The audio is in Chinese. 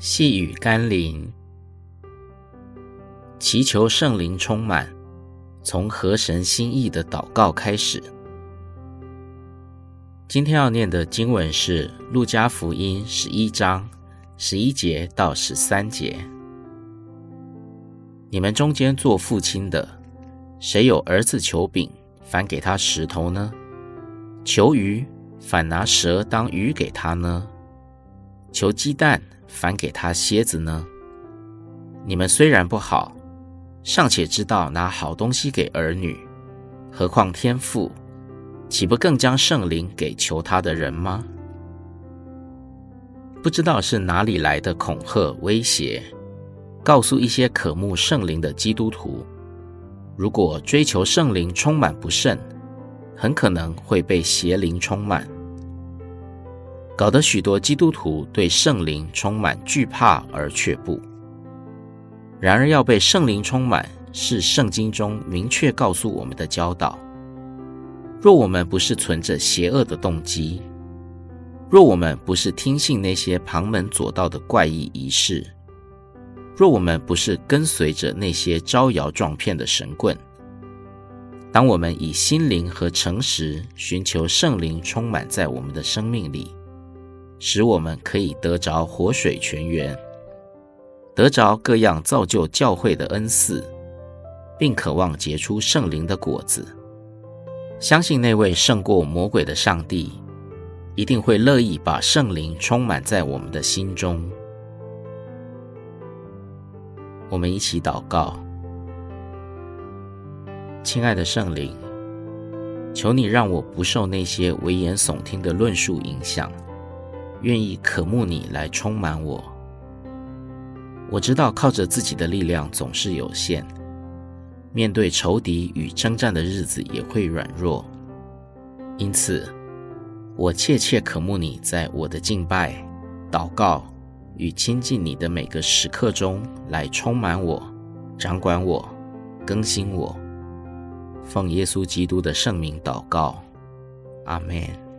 细雨甘霖，祈求圣灵充满，从合神心意的祷告开始。今天要念的经文是《路加福音》十一章十一节到十三节。你们中间做父亲的，谁有儿子求饼，反给他石头呢？求鱼，反拿蛇当鱼给他呢？求鸡蛋，反给他蝎子呢？你们虽然不好，尚且知道拿好东西给儿女，何况天父，岂不更将圣灵给求他的人吗？不知道是哪里来的恐吓威胁，告诉一些渴慕圣灵的基督徒，如果追求圣灵充满不慎，很可能会被邪灵充满。搞得许多基督徒对圣灵充满惧怕而却步。然而，要被圣灵充满，是圣经中明确告诉我们的教导。若我们不是存着邪恶的动机，若我们不是听信那些旁门左道的怪异仪式，若我们不是跟随着那些招摇撞骗的神棍，当我们以心灵和诚实寻求圣灵充满在我们的生命里，使我们可以得着活水泉源，得着各样造就教会的恩赐，并渴望结出圣灵的果子。相信那位胜过魔鬼的上帝，一定会乐意把圣灵充满在我们的心中。我们一起祷告，亲爱的圣灵，求你让我不受那些危言耸听的论述影响。愿意渴慕你来充满我。我知道靠着自己的力量总是有限，面对仇敌与征战的日子也会软弱。因此，我切切渴慕你在我的敬拜、祷告与亲近你的每个时刻中来充满我、掌管我、更新我。奉耶稣基督的圣名祷告，阿门。